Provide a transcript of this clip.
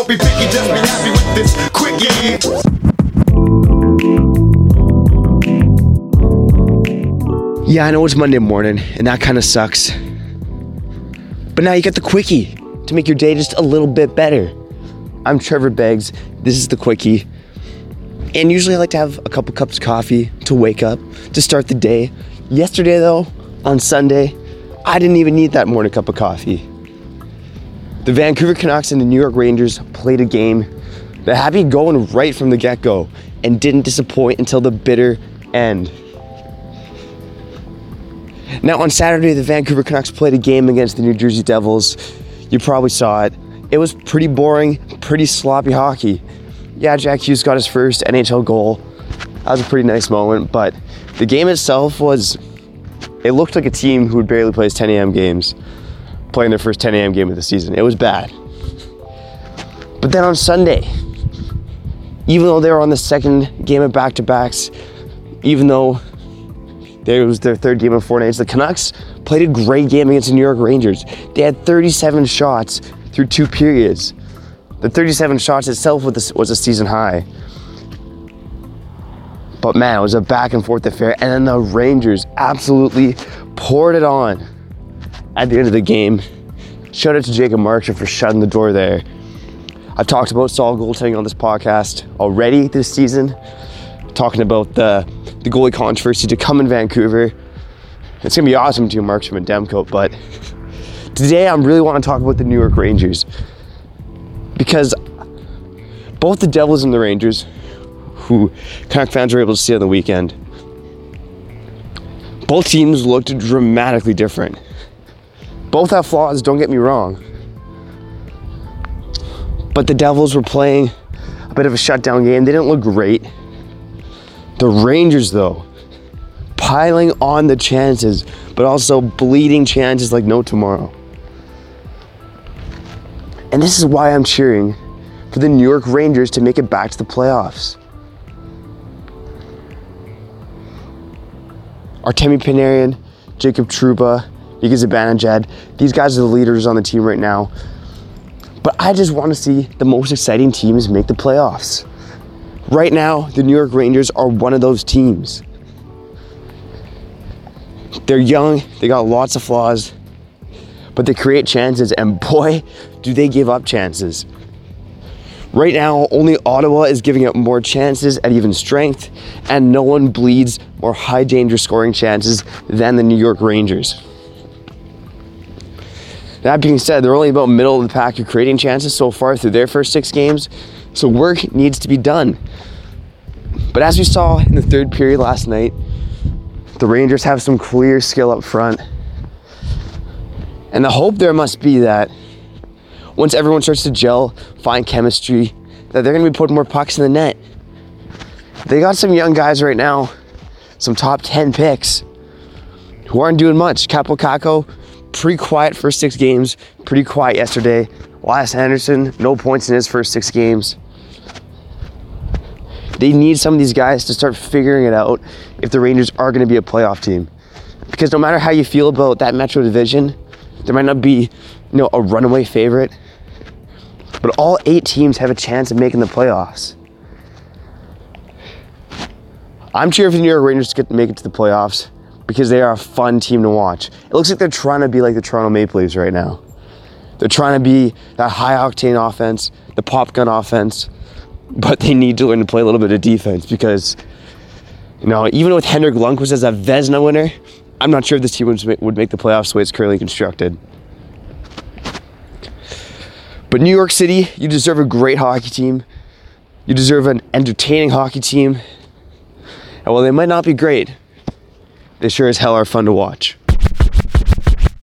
don't be picky, just be happy with this quickie. Yeah, I know it's Monday morning, and that kind of sucks. But now you got the quickie to make your day just a little bit better. I'm Trevor Beggs. This is the quickie. And usually I like to have a couple cups of coffee to wake up, to start the day. Yesterday, though, on Sunday, I didn't even need that morning cup of coffee. The Vancouver Canucks and the New York Rangers played a game that had me going right from the get go and didn't disappoint until the bitter end. Now, on Saturday, the Vancouver Canucks played a game against the New Jersey Devils. You probably saw it. It was pretty boring, pretty sloppy hockey. Yeah, Jack Hughes got his first NHL goal. That was a pretty nice moment, but the game itself was, it looked like a team who would barely plays 10 a.m. games playing their first 10 a.m. game of the season. It was bad. But then on Sunday, even though they were on the second game of back to backs, even though it was their third game of four nights. The Canucks played a great game against the New York Rangers. They had 37 shots through two periods. The 37 shots itself was a season high. But man, it was a back and forth affair. And then the Rangers absolutely poured it on at the end of the game. Shout out to Jacob Markstrom for shutting the door there. I've talked about Saul goaltending on this podcast already this season, talking about the the goalie controversy to come in Vancouver. It's gonna be awesome to Markstrom and Demko, but today I really want to talk about the New York Rangers because both the Devils and the Rangers, who Canuck fans were able to see on the weekend, both teams looked dramatically different. Both have flaws, don't get me wrong. But the Devils were playing a bit of a shutdown game. They didn't look great. The Rangers, though, piling on the chances, but also bleeding chances like no tomorrow. And this is why I'm cheering for the New York Rangers to make it back to the playoffs. Artemi Panarin, Jacob Trouba, Mika Zibanejad, these guys are the leaders on the team right now. But I just want to see the most exciting teams make the playoffs. Right now, the New York Rangers are one of those teams. They're young, they got lots of flaws, but they create chances, and boy, do they give up chances. Right now, only Ottawa is giving up more chances at even strength, and no one bleeds more high danger scoring chances than the New York Rangers. That being said, they're only about middle of the pack of creating chances so far through their first six games, so work needs to be done. But as we saw in the third period last night, the Rangers have some clear skill up front. And the hope there must be that once everyone starts to gel, find chemistry, that they're going to be putting more pucks in the net. They got some young guys right now, some top 10 picks who aren't doing much. Kaapo Kakko, pretty quiet first six games, pretty quiet yesterday. Elias Andersson, no points in his first six games. They need some of these guys to start figuring it out if the Rangers are going to be a playoff team. Because no matter how you feel about that Metro division, there might not be, you know, a runaway favorite, but all eight teams have a chance of making the playoffs. I'm cheering for the New York Rangers to get to make it to the playoffs because they are a fun team to watch. It looks like they're trying to be like the Toronto Maple Leafs right now. They're trying to be that high octane offense, the pop gun offense, but they need to learn to play a little bit of defense because, you know, even with Henrik Lundqvist as a Vezina winner, I'm not sure if this team would make the playoffs the way it's currently constructed. But New York City, you deserve a great hockey team. You deserve an entertaining hockey team. And while they might not be great, they sure as hell are fun to watch.